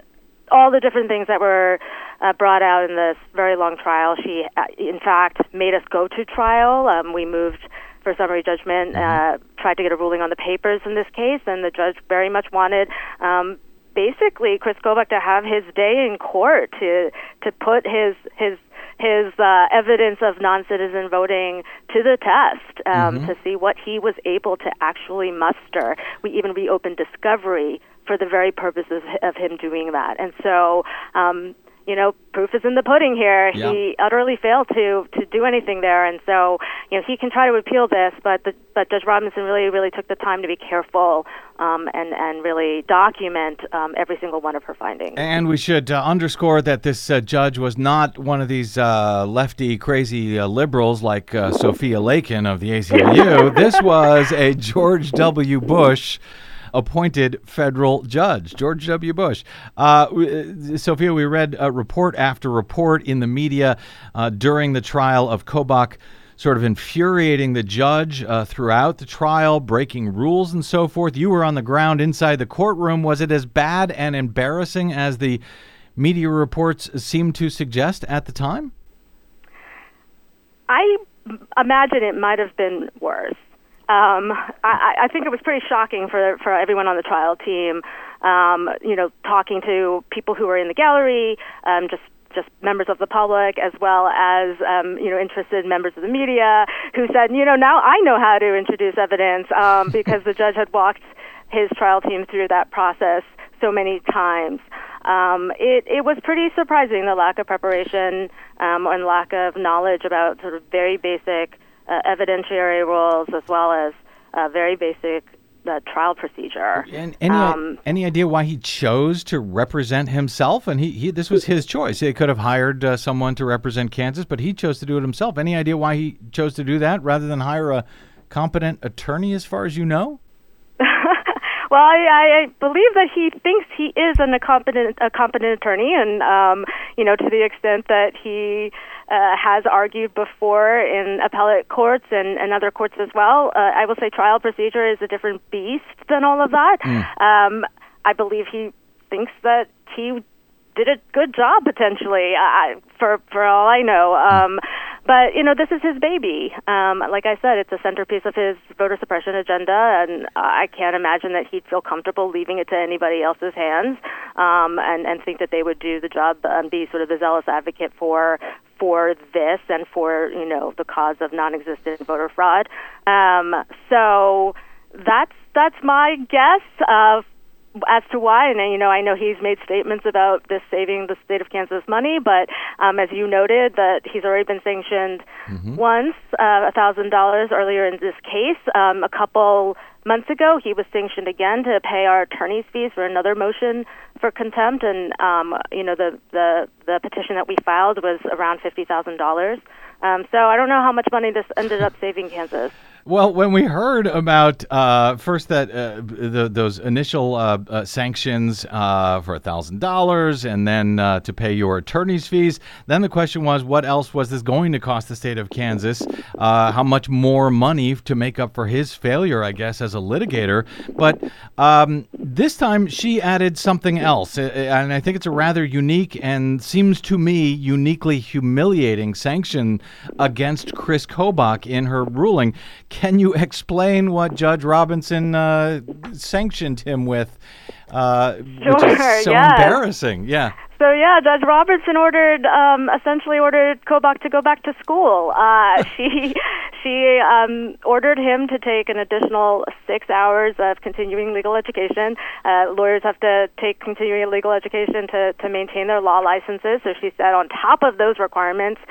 all the different things that were uh, brought out in this very long trial. She, uh, in fact, made us go to trial. Um, we moved for summary judgment, uh, tried to get a ruling on the papers in this case, and the judge very much wanted. Um, Basically, Chris Kobach to have his day in court to to put his his his uh, evidence of non-citizen voting to the test um, to see what he was able to actually muster. We even reopened discovery for the very purposes of him doing that, and so. Um, you know, proof is in the pudding here. Yeah. He utterly failed to to do anything there, and so you know he can try to appeal this, but the, but Judge Robinson really really took the time to be careful um, and and really document um, every single one of her findings. And we should uh, underscore that this uh, judge was not one of these uh, lefty, crazy uh, liberals like uh, Sophia Lakin of the ACLU. this was a George W. Bush appointed federal judge, George W. Bush. Uh, uh, Sophia, we read uh, report after report in the media uh, during the trial of Kobach sort of infuriating the judge uh, throughout the trial, breaking rules and so forth. You were on the ground inside the courtroom. Was it as bad and embarrassing as the media reports seemed to suggest at the time? I imagine it might have been worse. Um, I, I think it was pretty shocking for for everyone on the trial team. Um, you know, talking to people who were in the gallery, um, just just members of the public as well as um, you know interested members of the media who said, you know, now I know how to introduce evidence um, because the judge had walked his trial team through that process so many times. Um, it, it was pretty surprising the lack of preparation um, and lack of knowledge about sort of very basic uh, evidentiary rules as well as uh, very basic uh, trial procedure. And any Um, any idea why he chose to represent himself? And he, he this was his choice. He could have hired uh, someone to represent Kansas, but he chose to do it himself. Any idea why he chose to do that rather than hire a competent attorney? As far as you know, Well, I, I believe that he thinks he is an, a competent a competent attorney, and um, you know, to the extent that he uh, has argued before in appellate courts and, and other courts as well. Uh, I will say trial procedure is a different beast than all of that. Um, I believe he thinks that he did a good job potentially, uh, for for all I know. Um, but you know, this is his baby. Um, like I said, it's a centerpiece of his voter suppression agenda, and I can't imagine that he'd feel comfortable leaving it to anybody else's hands, um, and and think that they would do the job and be sort of the zealous advocate for for this and for you know the cause of non-existent voter fraud. Um, so that's that's my guess of as to why, and you know, I know he's made statements about this saving the state of Kansas money, but um, as you noted, that he's already been sanctioned once, uh, a thousand dollars earlier in this case. Um, a couple months ago, he was sanctioned again to pay our attorney's fees for another motion for contempt, and um, you know, the the the petition that we filed was around fifty thousand dollars. Um, so I don't know how much money this ended up saving Kansas. Well, when we heard about uh, first that uh, the, those initial uh, uh, sanctions uh, for thousand dollars, and then uh, to pay your attorney's fees, then the question was, what else was this going to cost the state of Kansas? How much more money to make up for his failure, I guess, as a litigator? But um, this time she added something else, and I think it's a rather unique and seems to me uniquely humiliating sanction against Chris Kobach in her ruling. Can you explain what Judge Robinson uh, sanctioned him with? Uh, which Sure, is so yes. embarrassing. Yeah. So yeah, Judge Robertson ordered, um, essentially ordered Kobach to go back to school. Uh, she she um, ordered him to take an additional six hours of continuing legal education. Uh, lawyers have to take continuing legal education to to maintain their law licenses. So she said, on top of those requirements,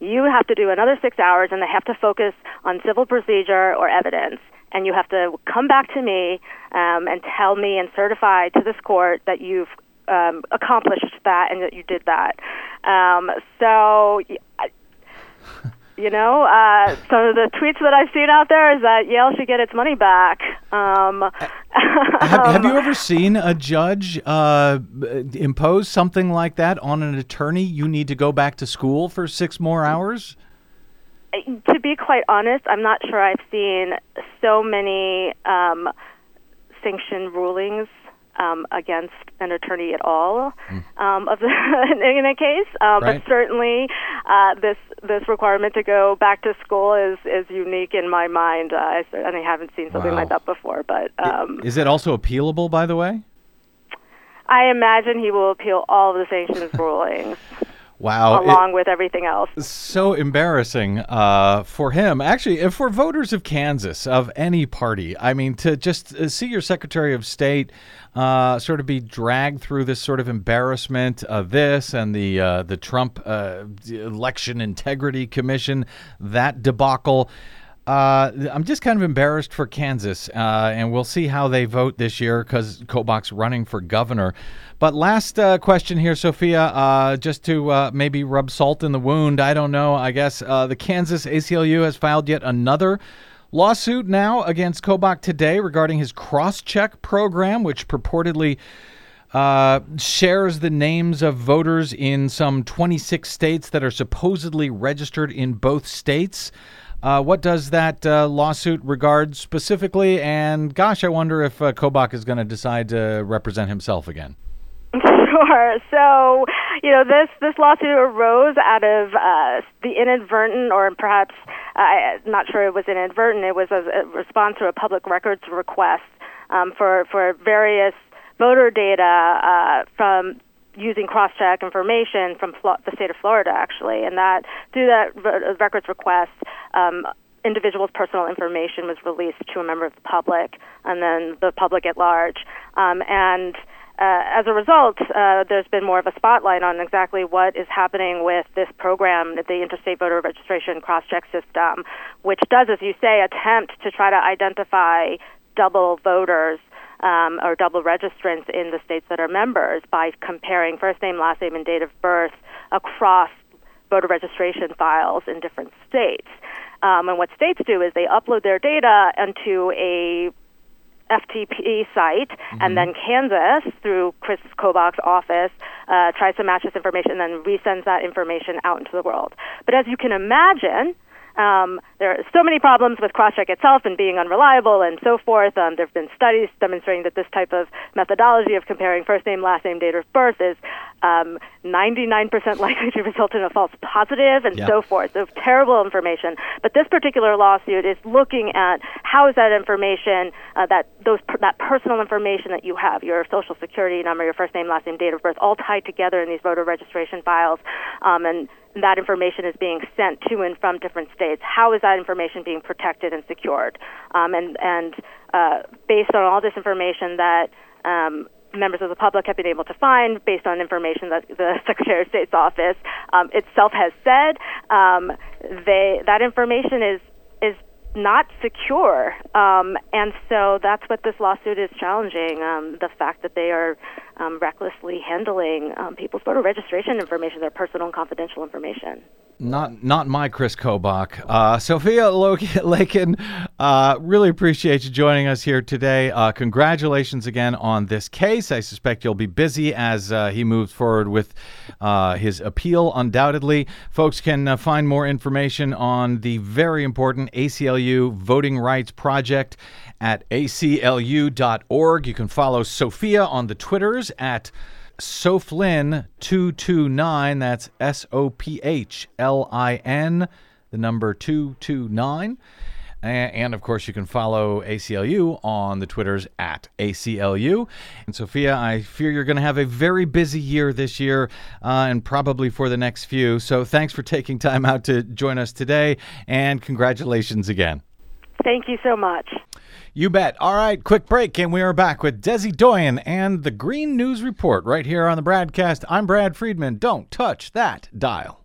you have to do another six hours, and they have to focus on civil procedure or evidence. And you have to come back to me um, and tell me and certify to this court that you've um, accomplished that and that you did that. Um, so, you know, uh, some of the tweets that I've seen out there is that Yale should get its money back. Um, Have, have you ever seen a judge uh, impose something like that on an attorney? You need to go back to school for six more hours? to be quite honest, I'm not sure I've seen so many um, sanctioned rulings um, against an attorney at all um, of the, in a case. Um, Right. But certainly, uh, this this requirement to go back to school is is unique in my mind. Uh, I certainly haven't seen something Wow. like that before, but um, Is it also appealable, by the way? I imagine he will appeal all of the sanctions rulings Wow. it- along with everything else. so embarrassing uh, for him. Actually, uh, for voters of Kansas, of any party. I mean, to just uh, see your Secretary of State uh, sort of be dragged through this sort of embarrassment of this and the uh, the Trump uh, Election Integrity Commission, that debacle. Uh, I'm just kind of embarrassed for Kansas, uh, and we'll see how they vote this year because Kobach's running for governor. But last uh, question here, Sophia, uh, just to uh, maybe rub salt in the wound. I don't know. I guess uh, the Kansas ACLU has filed yet another lawsuit now against Kobach today regarding his cross-check program, which purportedly uh, shares the names of voters in some 26 states that are supposedly registered in both states. Uh, what does that uh, lawsuit regard specifically? And gosh, I wonder if uh, Kobach is going to decide to represent himself again. Sure. So, you know, this this lawsuit arose out of uh, the inadvertent, or perhaps uh, I'm not sure it was inadvertent. It was a, a response to a public records request um, for for various voter data uh, from using cross-check information from Flo- the state of Florida, actually, and that through that vo- records request. Um, individual's personal information was released to a member of the public and then the public at large. Um, and uh, as a result, uh, there's been more of a spotlight on exactly what is happening with this program, the Interstate Voter Registration Cross-Check System, which does, as you say, attempt to try to identify double voters um, or double registrants in the states that are members by comparing first name, last name, and date of birth across voter registration files in different states. Um, and what states do is they upload their data into a FTP site, and then Kansas, through Chris Kobach's office, uh, tries to match this information and then resends that information out into the world. But as you can imagine, Um, there are so many problems with crosscheck itself and being unreliable and so forth. Um, there have been studies demonstrating that this type of methodology of comparing first name, last name, date of birth is um, 99% likely to result in a false positive and Yeah. so forth. So terrible information. But this particular lawsuit is looking at how is that information, uh, that those that personal information that you have, your social security number, your first name, last name, date of birth, all tied together in these voter registration files, um, and that information is being sent to and from different states. How is that information being protected and secured? Um, and and uh, based on all this information that um, members of the public have been able to find based on information that the Secretary of State's office um, itself has said. Um, they that information is is not secure, um, and so that's what this lawsuit is challenging: um, the fact that they are um, recklessly handling um, people's voter registration information, their personal and confidential information. Not not my Chris Kobach. Uh, Sophia Lakin, uh, really appreciate you joining us here today. Uh, congratulations again on this case. I suspect you'll be busy as uh, he moves forward with uh, his appeal, undoubtedly. Folks can uh, find more information on the very important ACLU Voting Rights Project at aclu.org. You can follow Sophia on the Twitters at Sophlin229. That's S O P H L I N, the number 229. And of course, you can follow ACLU on the Twitters at ACLU. And Sophia, I fear you're going to have a very busy year this year uh, and probably for the next few. So thanks for taking time out to join us today. And congratulations again. Thank you so much. You bet. All right, quick break, and we are back with Desi Doyen and the Green News Report right here on the BradCast. I'm Brad Friedman. Don't touch that dial.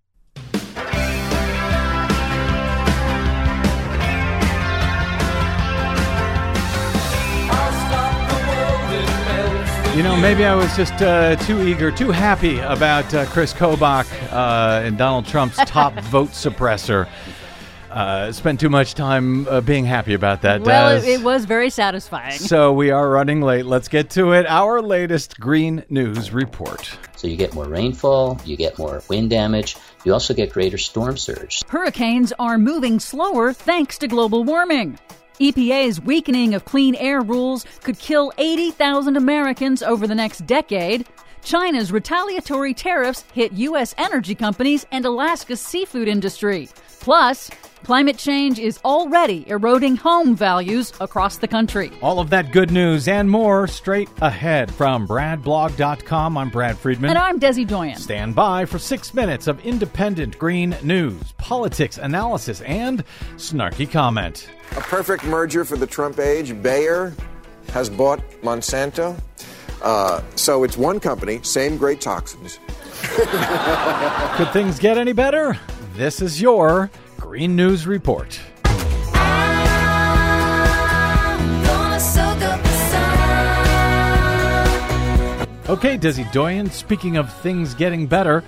You know, maybe I was just uh, too eager, too happy about uh, Chris Kobach uh, and Donald Trump's top vote suppressor. Uh, spent too much time uh, being happy about that. Well, it, it was very satisfying. So we are running late. Let's get to it. Our latest Green News report. So you get more rainfall, you get more wind damage, you also get greater storm surge. Hurricanes are moving slower thanks to global warming. EPA's weakening of clean air rules could kill 80,000 Americans over the next decade. China's retaliatory tariffs hit U.S. energy companies and Alaska's seafood industry. Plus, climate change is already eroding home values across the country. All of that good news and more straight ahead from bradblog.com. I'm Brad Friedman. And I'm Desi Doyen. Stand by for six minutes of independent green news, politics analysis, and snarky comment. A perfect merger for the Trump age. Bayer has bought Monsanto. Uh, so it's one company, same great toxins. Could things get any better? This is your Green News Report. Okay, Desi Doyen, speaking of things getting better,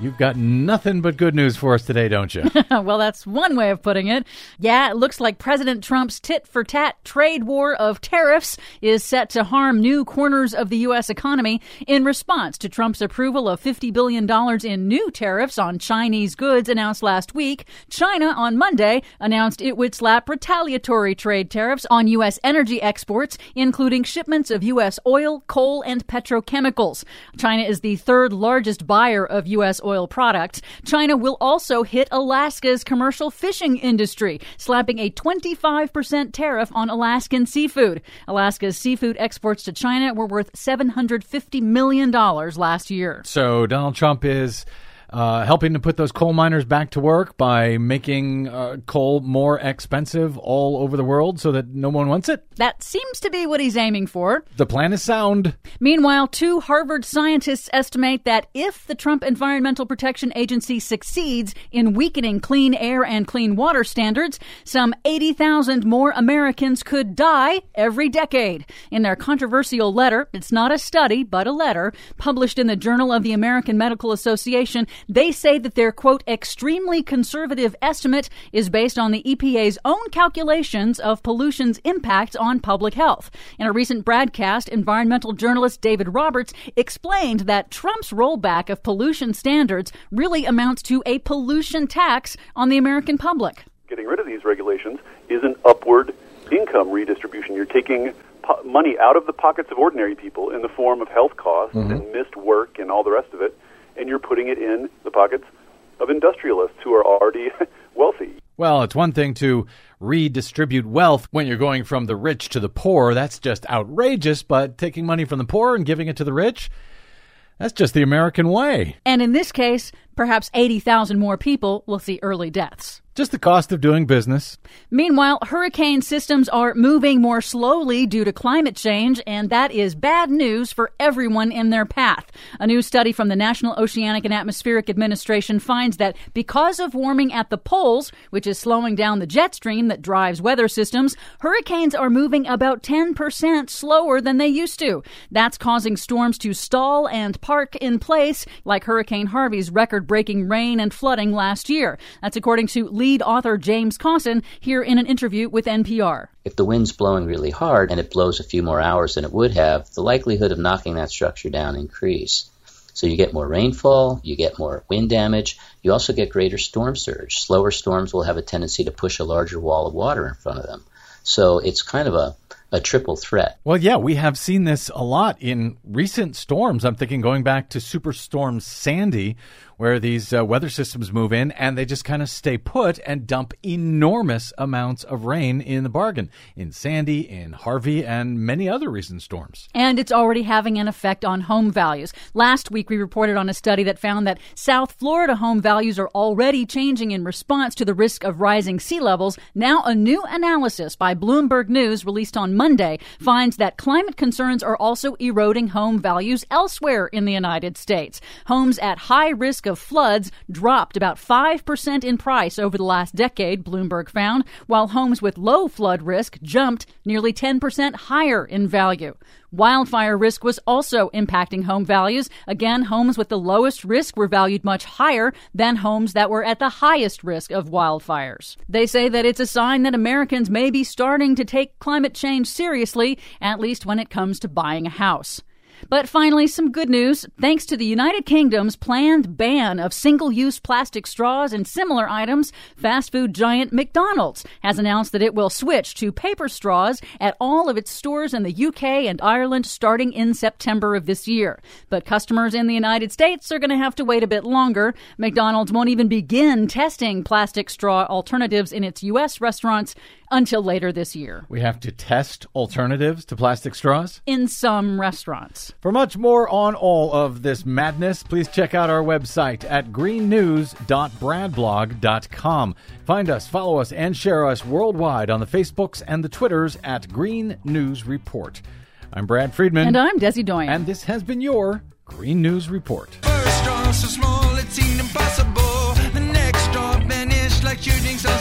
you've got nothing but good news for us today, don't you? well, that's one way of putting it. Yeah, it looks like President Trump's tit for tat trade war of tariffs is set to harm new corners of the U.S. economy in response to Trump's approval of $50 billion in new tariffs on Chinese goods announced last week. China on Monday announced it would slap retaliatory trade tariffs on U.S. energy exports, including shipments of U.S. oil, coal, and petrochemicals. China is the third largest buyer of U.S. oil oil products. China will also hit Alaska's commercial fishing industry, slapping a 25% tariff on Alaskan seafood. Alaska's seafood exports to China were worth $750 million last year. So Donald Trump is uh, helping to put those coal miners back to work by making uh, coal more expensive all over the world so that no one wants it. That seems to be what he's aiming for. The plan is sound. Meanwhile, two Harvard scientists estimate that if the Trump Environmental Protection Agency succeeds in weakening clean air and clean water standards, some 80,000 more Americans could die every decade. In their controversial letter, it's not a study, but a letter, published in the Journal of the American Medical Association, they say that their quote, extremely conservative estimate is based on the EPA's own calculations of pollution's impact on public health. In a recent broadcast, environmental journalist David Roberts explained that Trump's rollback of pollution standards really amounts to a pollution tax on the American public. Getting rid of these regulations is an upward income redistribution. You're taking po- money out of the pockets of ordinary people in the form of health costs mm-hmm. and missed work and all the rest of it, and you're putting it in the pockets of industrialists who are already wealthy. Well, it's one thing to redistribute wealth when you're going from the rich to the poor. That's just outrageous, but taking money from the poor and giving it to the rich, that's just the American way. And in this case, perhaps 80,000 more people will see early deaths. Just the cost of doing business. Meanwhile, hurricane systems are moving more slowly due to climate change, and that is bad news for everyone in their path. A new study from the National Oceanic and Atmospheric Administration finds that because of warming at the poles, which is slowing down the jet stream that drives weather systems, hurricanes are moving about 10% slower than they used to. That's causing storms to stall and park in place, like Hurricane Harvey's record breaking rain and flooding last year. That's according to lead author James Kossin here in an interview with NPR. If the wind's blowing really hard and it blows a few more hours than it would have, the likelihood of knocking that structure down increase. So you get more rainfall, you get more wind damage, you also get greater storm surge. Slower storms will have a tendency to push a larger wall of water in front of them. So it's kind of a, a triple threat. Well, yeah, we have seen this a lot in recent storms. I'm thinking going back to Superstorm Sandy, where these uh, weather systems move in and they just kind of stay put and dump enormous amounts of rain in the bargain in Sandy, in Harvey, and many other recent storms. And it's already having an effect on home values. Last week, we reported on a study that found that South Florida home values are already changing in response to the risk of rising sea levels. Now, a new analysis by Bloomberg News released on Monday finds that climate concerns are also eroding home values elsewhere in the United States. Homes at high risk of floods dropped about 5% in price over the last decade, Bloomberg found, while homes with low flood risk jumped nearly 10% higher in value. Wildfire risk was also impacting home values. Again, homes with the lowest risk were valued much higher than homes that were at the highest risk of wildfires. They say that it's a sign that Americans may be starting to take climate change seriously, at least when it comes to buying a house. But finally, some good news. Thanks to the United Kingdom's planned ban of single use plastic straws and similar items, fast food giant McDonald's has announced that it will switch to paper straws at all of its stores in the UK and Ireland starting in September of this year. But customers in the United States are going to have to wait a bit longer. McDonald's won't even begin testing plastic straw alternatives in its US restaurants until later this year. We have to test alternatives to plastic straws. In some restaurants. For much more on all of this madness, please check out our website at greennews.bradblog.com. Find us, follow us, and share us worldwide on the Facebooks and the Twitters at Green News Report. I'm Brad Friedman. And I'm Desi Doyen. And this has been your Green News Report. First straw so small it seemed impossible. The next straw vanished like shooting stars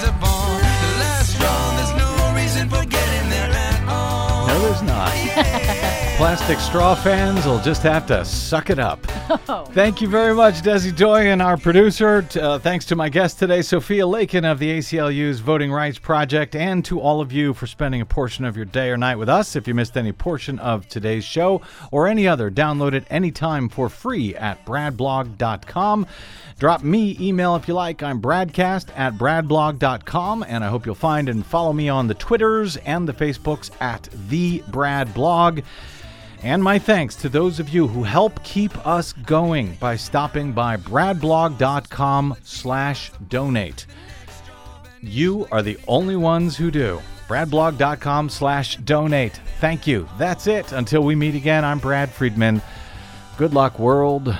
Not. Plastic straw fans will just have to suck it up. Thank you very much, Desi Doyen, our producer. Uh, thanks to my guest today, Sophia Lakin of the ACLU's Voting Rights Project, and to all of you for spending a portion of your day or night with us. If you missed any portion of today's show or any other, download it anytime for free at bradblog.com. Drop me email if you like. I'm bradcast at bradblog.com, and I hope you'll find and follow me on the Twitters and the Facebooks at the Brad Blog. And my thanks to those of you who help keep us going by stopping by bradblog.com slash donate. You are the only ones who do. bradblog.com slash donate. Thank you. That's it. Until we meet again, I'm Brad Friedman. Good luck, world.